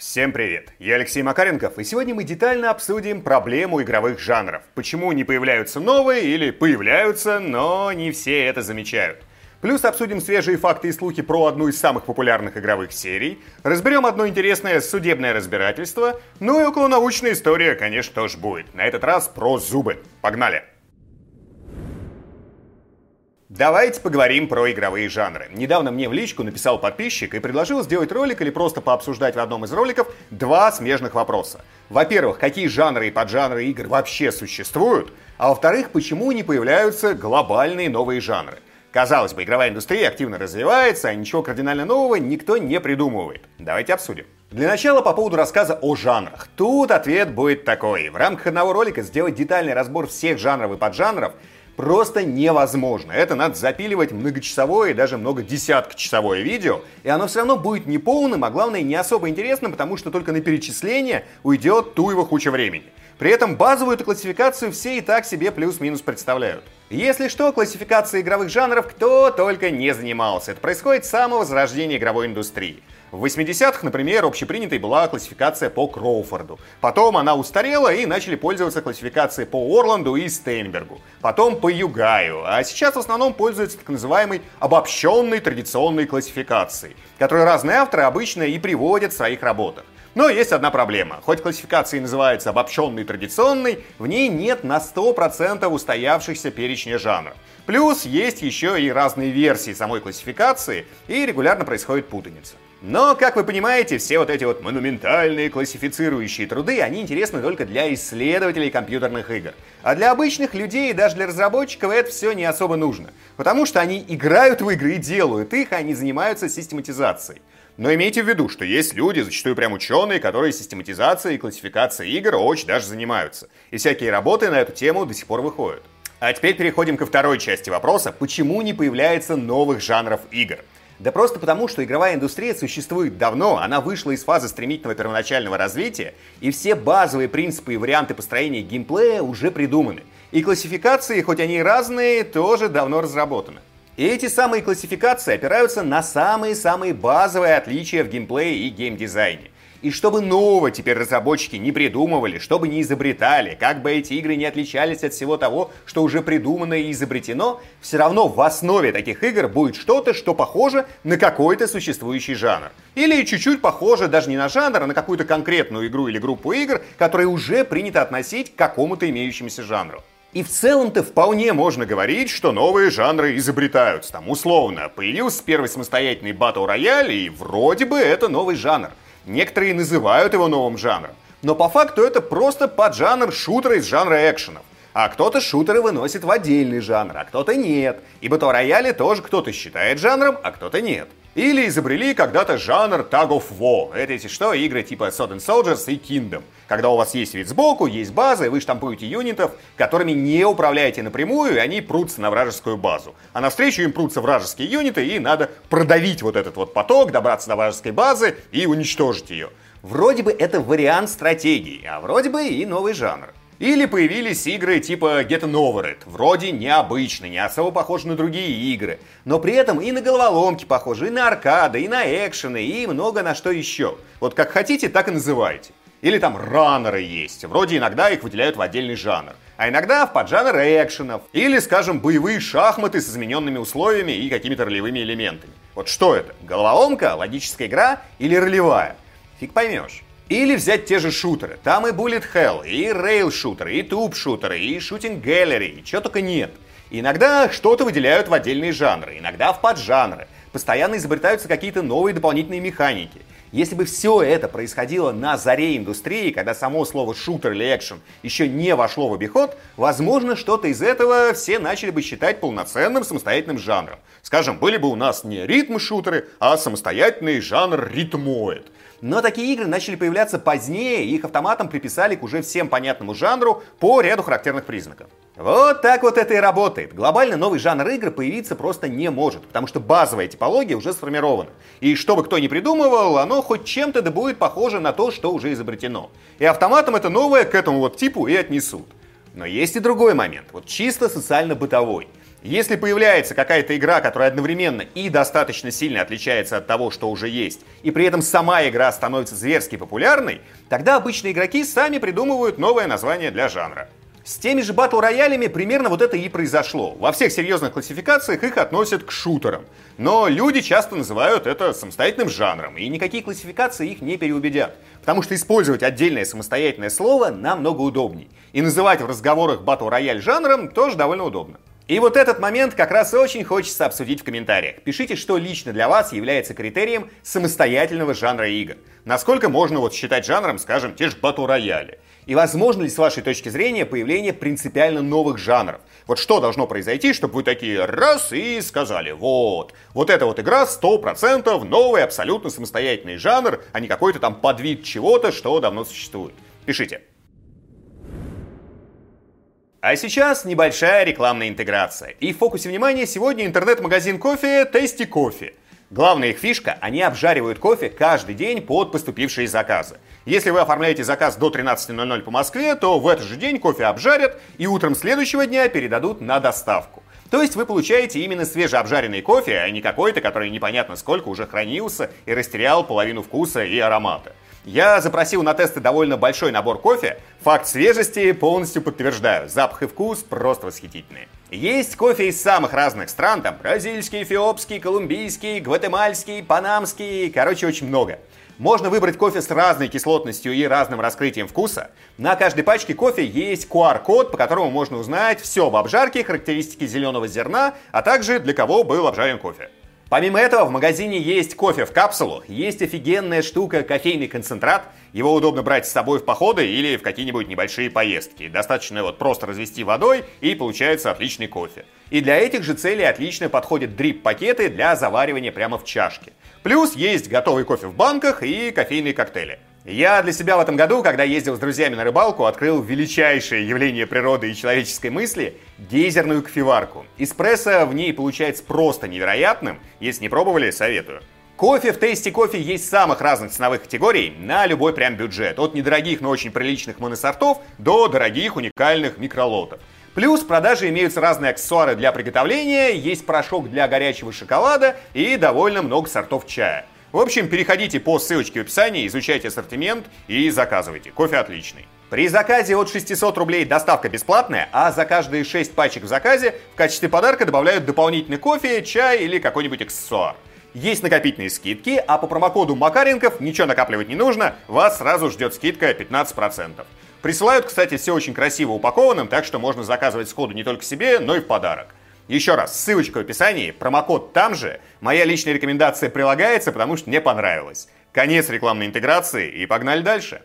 Всем привет! Я Алексей Макаренков, и сегодня мы детально обсудим проблему игровых жанров. Почему не появляются новые или появляются, но не все это замечают. Плюс обсудим свежие факты и слухи про одну из самых популярных игровых серий, разберем одно интересное судебное разбирательство, ну и околонаучная история, конечно, тоже будет. На этот раз про зубы. Погнали! Давайте поговорим про игровые жанры. Недавно мне в личку написал подписчик и предложил сделать ролик или просто пообсуждать в одном из роликов два смежных вопроса. Во-первых, какие жанры и поджанры игр вообще существуют? А во-вторых, почему не появляются глобальные новые жанры? Казалось бы, игровая индустрия активно развивается, а ничего кардинально нового никто не придумывает. Давайте обсудим. Для начала по поводу рассказа о жанрах. Тут ответ будет такой. В рамках одного ролика сделать детальный разбор всех жанров и поджанров просто невозможно. Это надо запиливать многочасовое и даже много десяткочасовое видео, и оно все равно будет неполным, а главное не особо интересным, потому что только на перечисление уйдет туево куча времени. При этом базовую эту классификацию все и так себе плюс-минус представляют. Если что, классификация игровых жанров кто только не занимался. Это происходит с самого зарождения игровой индустрии. В 80-х, например, общепринятой была классификация по Кроуфорду. Потом она устарела и начали пользоваться классификацией по Орланду и Стейнбергу. Потом по Югаю. А сейчас в основном пользуются так называемой обобщенной традиционной классификацией, которую разные авторы обычно и приводят в своих работах. Но есть одна проблема. Хоть классификация называется обобщенной традиционной, в ней нет на 100% устоявшихся перечня жанров. Плюс есть еще и разные версии самой классификации, и регулярно происходит путаница. Но, как вы понимаете, все вот эти вот монументальные классифицирующие труды, они интересны только для исследователей компьютерных игр. А для обычных людей и даже для разработчиков это все не особо нужно. Потому что они играют в игры и делают их, а не занимаются систематизацией. Но имейте в виду, что есть люди, зачастую прям ученые, которые систематизацией и классификацией игр очень даже занимаются. И всякие работы на эту тему до сих пор выходят. А теперь переходим ко второй части вопроса, почему не появляется новых жанров игр. Да просто потому, что игровая индустрия существует давно, она вышла из фазы стремительного первоначального развития, и все базовые принципы и варианты построения геймплея уже придуманы. И классификации, хоть они и разные, тоже давно разработаны. И эти самые классификации опираются на самые-самые базовые отличия в геймплее и геймдизайне. И чтобы нового теперь разработчики не придумывали, чтобы не изобретали, как бы эти игры не отличались от всего того, что уже придумано и изобретено, все равно в основе таких игр будет что-то, что похоже на какой-то существующий жанр. Или чуть-чуть похоже даже не на жанр, а на какую-то конкретную игру или группу игр, которые уже принято относить к какому-то имеющемуся жанру. И в целом-то вполне можно говорить, что новые жанры изобретаются. Там условно появился первый самостоятельный батл рояль, и вроде бы это новый жанр. Некоторые называют его новым жанром. Но по факту это просто поджанр шутера из жанра экшенов. А кто-то шутеры выносит в отдельный жанр, а кто-то нет. И батл рояли тоже кто-то считает жанром, а кто-то нет. Или изобрели когда-то жанр Tag of War. Это, если что, игры типа Sodden Soldiers и Kingdom. Когда у вас есть вид сбоку, есть база, и вы штампуете юнитов, которыми не управляете напрямую, и они прутся на вражескую базу. А навстречу им прутся вражеские юниты, и надо продавить вот этот вот поток, добраться до вражеской базы и уничтожить ее. Вроде бы это вариант стратегии, а вроде бы и новый жанр. Или появились игры типа Get an Over It. Вроде необычные, не особо похожи на другие игры. Но при этом и на головоломки похожи, и на аркады, и на экшены, и много на что еще. Вот как хотите, так и называйте. Или там раннеры есть. Вроде иногда их выделяют в отдельный жанр. А иногда в поджанр экшенов. Или, скажем, боевые шахматы с измененными условиями и какими-то ролевыми элементами. Вот что это? Головоломка, логическая игра или ролевая? Фиг поймешь. Или взять те же шутеры. Там и Bullet Hell, и Rail шутеры, и Tube шутеры, и Shooting Gallery, и чего только нет. Иногда что-то выделяют в отдельные жанры, иногда в поджанры. Постоянно изобретаются какие-то новые дополнительные механики. Если бы все это происходило на заре индустрии, когда само слово шутер или экшен еще не вошло в обиход, возможно, что-то из этого все начали бы считать полноценным самостоятельным жанром. Скажем, были бы у нас не ритм-шутеры, а самостоятельный жанр ритмоид. Но такие игры начали появляться позднее, и их автоматом приписали к уже всем понятному жанру по ряду характерных признаков. Вот так вот это и работает. Глобально новый жанр игр появиться просто не может, потому что базовая типология уже сформирована. И что бы кто ни придумывал, оно хоть чем-то да будет похоже на то, что уже изобретено. И автоматом это новое к этому вот типу и отнесут. Но есть и другой момент, вот чисто социально-бытовой. Если появляется какая-то игра, которая одновременно и достаточно сильно отличается от того, что уже есть, и при этом сама игра становится зверски популярной, тогда обычные игроки сами придумывают новое название для жанра. С теми же батл роялями примерно вот это и произошло. Во всех серьезных классификациях их относят к шутерам. Но люди часто называют это самостоятельным жанром, и никакие классификации их не переубедят. Потому что использовать отдельное самостоятельное слово намного удобней. И называть в разговорах батл рояль жанром тоже довольно удобно. И вот этот момент как раз очень хочется обсудить в комментариях. Пишите, что лично для вас является критерием самостоятельного жанра игр. Насколько можно вот считать жанром, скажем, те же батл рояли. И возможно ли с вашей точки зрения появление принципиально новых жанров? Вот что должно произойти, чтобы вы такие раз и сказали, вот, вот эта вот игра 100% новый абсолютно самостоятельный жанр, а не какой-то там подвид чего-то, что давно существует. Пишите. А сейчас небольшая рекламная интеграция. И в фокусе внимания сегодня интернет-магазин кофе Tasty Coffee. Главная их фишка – они обжаривают кофе каждый день под поступившие заказы. Если вы оформляете заказ до 13.00 по Москве, то в этот же день кофе обжарят и утром следующего дня передадут на доставку. То есть вы получаете именно свежеобжаренный кофе, а не какой-то, который непонятно сколько уже хранился и растерял половину вкуса и аромата. Я запросил на тесты довольно большой набор кофе. Факт свежести полностью подтверждаю. Запах и вкус просто восхитительные. Есть кофе из самых разных стран, там бразильский, эфиопский, колумбийский, гватемальский, панамский, короче, очень много. Можно выбрать кофе с разной кислотностью и разным раскрытием вкуса. На каждой пачке кофе есть QR-код, по которому можно узнать все об обжарке, характеристики зеленого зерна, а также для кого был обжарен кофе. Помимо этого, в магазине есть кофе в капсулах, есть офигенная штука кофейный концентрат. Его удобно брать с собой в походы или в какие-нибудь небольшие поездки. Достаточно вот просто развести водой и получается отличный кофе. И для этих же целей отлично подходят дрип-пакеты для заваривания прямо в чашке. Плюс есть готовый кофе в банках и кофейные коктейли. Я для себя в этом году, когда ездил с друзьями на рыбалку, открыл величайшее явление природы и человеческой мысли – гейзерную кофеварку. Эспрессо в ней получается просто невероятным. Если не пробовали, советую. Кофе в тесте кофе есть самых разных ценовых категорий на любой прям бюджет. От недорогих, но очень приличных моносортов до дорогих уникальных микролотов. Плюс в продаже имеются разные аксессуары для приготовления, есть порошок для горячего шоколада и довольно много сортов чая. В общем, переходите по ссылочке в описании, изучайте ассортимент и заказывайте. Кофе отличный. При заказе от 600 рублей доставка бесплатная, а за каждые 6 пачек в заказе в качестве подарка добавляют дополнительный кофе, чай или какой-нибудь аксессуар. Есть накопительные скидки, а по промокоду Макаренков ничего накапливать не нужно, вас сразу ждет скидка 15%. Присылают, кстати, все очень красиво упакованным, так что можно заказывать сходу не только себе, но и в подарок. Еще раз, ссылочка в описании, промокод там же. Моя личная рекомендация прилагается, потому что мне понравилось. Конец рекламной интеграции и погнали дальше.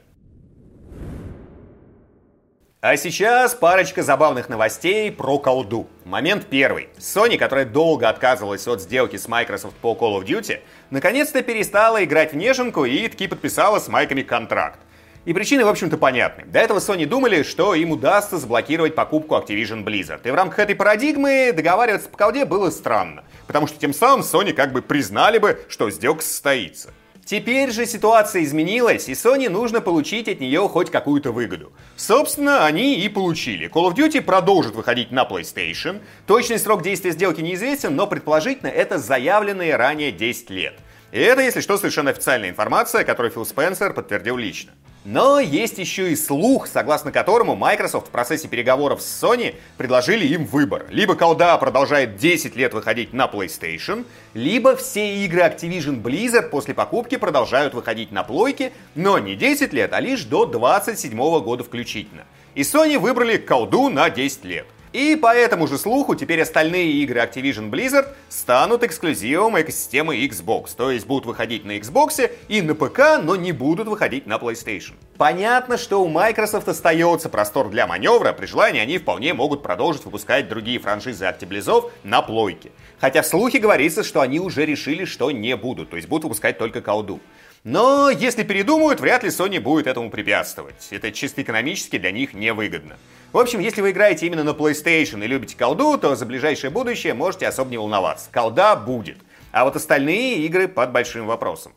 А сейчас парочка забавных новостей про колду. Момент первый. Sony, которая долго отказывалась от сделки с Microsoft по Call of Duty, наконец-то перестала играть в неженку и таки подписала с майками контракт. И причины, в общем-то, понятны. До этого Sony думали, что им удастся заблокировать покупку Activision Blizzard. И в рамках этой парадигмы договариваться по колде было странно. Потому что тем самым Sony как бы признали бы, что сделка состоится. Теперь же ситуация изменилась, и Sony нужно получить от нее хоть какую-то выгоду. Собственно, они и получили. Call of Duty продолжит выходить на PlayStation. Точный срок действия сделки неизвестен, но предположительно это заявленные ранее 10 лет. И это, если что, совершенно официальная информация, которую Фил Спенсер подтвердил лично. Но есть еще и слух, согласно которому Microsoft в процессе переговоров с Sony предложили им выбор. Либо колда продолжает 10 лет выходить на PlayStation, либо все игры Activision Blizzard после покупки продолжают выходить на плойке, но не 10 лет, а лишь до 27 года включительно. И Sony выбрали колду на 10 лет. И по этому же слуху теперь остальные игры Activision Blizzard станут эксклюзивом экосистемы Xbox, то есть будут выходить на Xbox и на ПК, но не будут выходить на PlayStation. Понятно, что у Microsoft остается простор для маневра, при желании они вполне могут продолжить выпускать другие франшизы Actiblizzов на плойке. Хотя в слухе говорится, что они уже решили, что не будут, то есть будут выпускать только колду. Но если передумают, вряд ли Sony будет этому препятствовать. Это чисто экономически для них невыгодно. В общем, если вы играете именно на PlayStation и любите колду, то за ближайшее будущее можете особо не волноваться. Колда будет. А вот остальные игры под большим вопросом.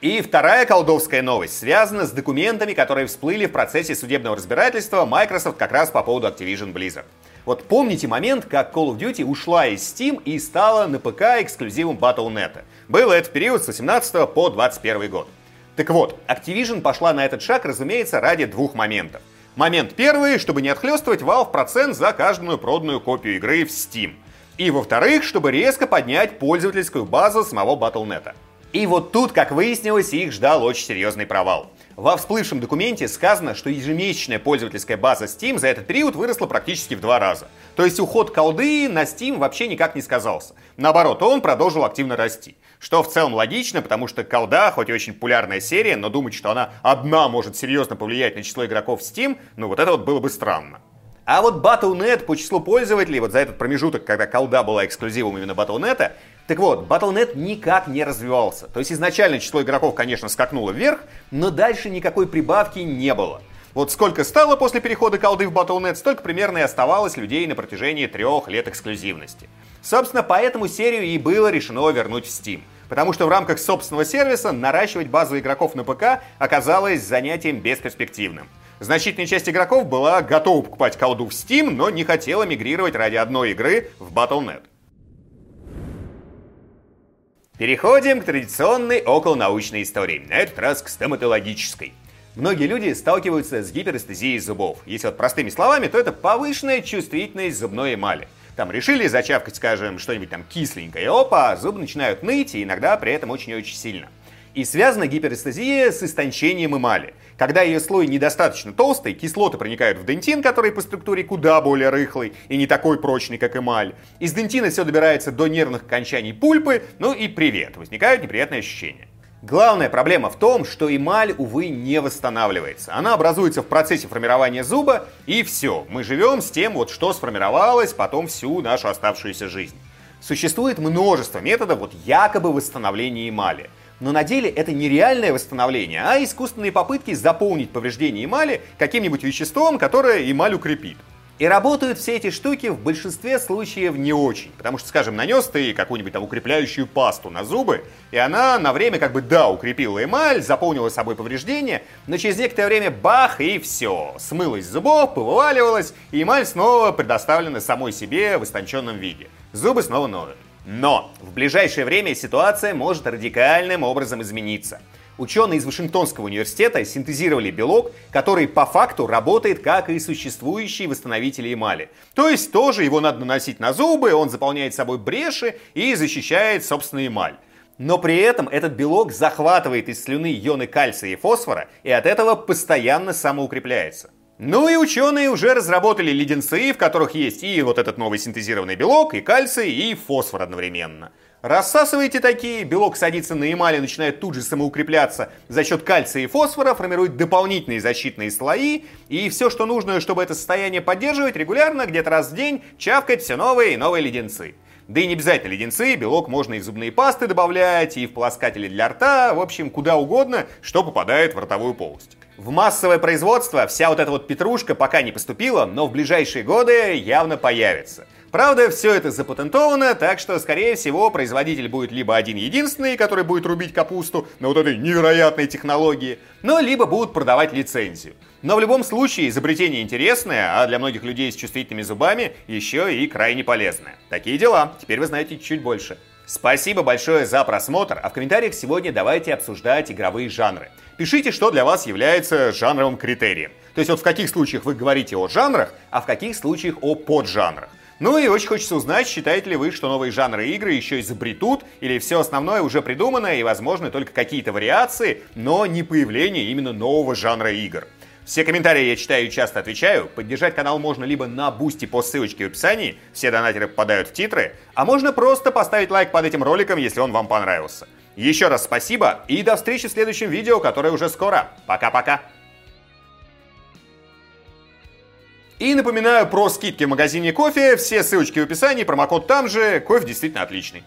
И вторая колдовская новость связана с документами, которые всплыли в процессе судебного разбирательства Microsoft как раз по поводу Activision Blizzard. Вот помните момент, как Call of Duty ушла из Steam и стала на ПК эксклюзивом Battle.net? Было это в период с 18 по 21 год. Так вот, Activision пошла на этот шаг, разумеется, ради двух моментов. Момент первый, чтобы не отхлестывать Valve процент за каждую проданную копию игры в Steam. И во-вторых, чтобы резко поднять пользовательскую базу самого Battle.net. И вот тут, как выяснилось, их ждал очень серьезный провал. Во всплывшем документе сказано, что ежемесячная пользовательская база Steam за этот период выросла практически в два раза. То есть уход колды на Steam вообще никак не сказался. Наоборот, он продолжил активно расти. Что в целом логично, потому что колда, хоть и очень популярная серия, но думать, что она одна может серьезно повлиять на число игроков в Steam, ну вот это вот было бы странно. А вот Battle.net по числу пользователей, вот за этот промежуток, когда колда была эксклюзивом именно Battle.net, так вот, Battle.net никак не развивался. То есть изначально число игроков, конечно, скакнуло вверх, но дальше никакой прибавки не было. Вот сколько стало после перехода колды в Battle.net, столько примерно и оставалось людей на протяжении трех лет эксклюзивности. Собственно, поэтому серию и было решено вернуть в Steam. Потому что в рамках собственного сервиса наращивать базу игроков на ПК оказалось занятием бесперспективным. Значительная часть игроков была готова покупать колду в Steam, но не хотела мигрировать ради одной игры в Battle.net. Переходим к традиционной околонаучной истории, на этот раз к стоматологической. Многие люди сталкиваются с гиперэстезией зубов. Если вот простыми словами, то это повышенная чувствительность зубной эмали. Там решили зачавкать, скажем, что-нибудь там кисленькое, опа, зубы начинают ныть, и иногда при этом очень-очень сильно. И связана гиперэстезия с истончением эмали. Когда ее слой недостаточно толстый, кислоты проникают в дентин, который по структуре куда более рыхлый и не такой прочный, как эмаль. Из дентина все добирается до нервных окончаний пульпы, ну и привет, возникают неприятные ощущения. Главная проблема в том, что эмаль, увы, не восстанавливается. Она образуется в процессе формирования зуба, и все. Мы живем с тем, вот что сформировалось потом всю нашу оставшуюся жизнь. Существует множество методов вот якобы восстановления эмали – но на деле это не реальное восстановление, а искусственные попытки заполнить повреждение эмали каким-нибудь веществом, которое эмаль укрепит. И работают все эти штуки в большинстве случаев не очень. Потому что, скажем, нанес ты какую-нибудь там укрепляющую пасту на зубы, и она на время как бы, да, укрепила эмаль, заполнила собой повреждения, но через некоторое время бах, и все. Смылась зубов, повываливалась, и эмаль снова предоставлена самой себе в истонченном виде. Зубы снова ноют. Но в ближайшее время ситуация может радикальным образом измениться. Ученые из Вашингтонского университета синтезировали белок, который по факту работает как и существующие восстановители эмали. То есть тоже его надо наносить на зубы, он заполняет собой бреши и защищает собственную эмаль. Но при этом этот белок захватывает из слюны ионы кальция и фосфора и от этого постоянно самоукрепляется. Ну и ученые уже разработали леденцы, в которых есть и вот этот новый синтезированный белок, и кальций, и фосфор одновременно. Рассасываете такие, белок садится на эмали, начинает тут же самоукрепляться за счет кальция и фосфора, формирует дополнительные защитные слои, и все, что нужно, чтобы это состояние поддерживать, регулярно, где-то раз в день, чавкать все новые и новые леденцы. Да и не обязательно леденцы, белок можно и в зубные пасты добавлять, и в полоскатели для рта, в общем, куда угодно, что попадает в ротовую полость. В массовое производство вся вот эта вот петрушка пока не поступила, но в ближайшие годы явно появится. Правда, все это запатентовано, так что, скорее всего, производитель будет либо один единственный, который будет рубить капусту на вот этой невероятной технологии, но либо будут продавать лицензию. Но в любом случае изобретение интересное, а для многих людей с чувствительными зубами еще и крайне полезное. Такие дела. Теперь вы знаете чуть больше. Спасибо большое за просмотр, а в комментариях сегодня давайте обсуждать игровые жанры. Пишите, что для вас является жанровым критерием. То есть вот в каких случаях вы говорите о жанрах, а в каких случаях о поджанрах. Ну и очень хочется узнать, считаете ли вы, что новые жанры игры еще изобретут, или все основное уже придумано и возможны только какие-то вариации, но не появление именно нового жанра игр. Все комментарии я читаю и часто отвечаю. Поддержать канал можно либо на бусте по ссылочке в описании, все донатеры попадают в титры, а можно просто поставить лайк под этим роликом, если он вам понравился. Еще раз спасибо и до встречи в следующем видео, которое уже скоро. Пока-пока. И напоминаю про скидки в магазине кофе, все ссылочки в описании, промокод там же, кофе действительно отличный.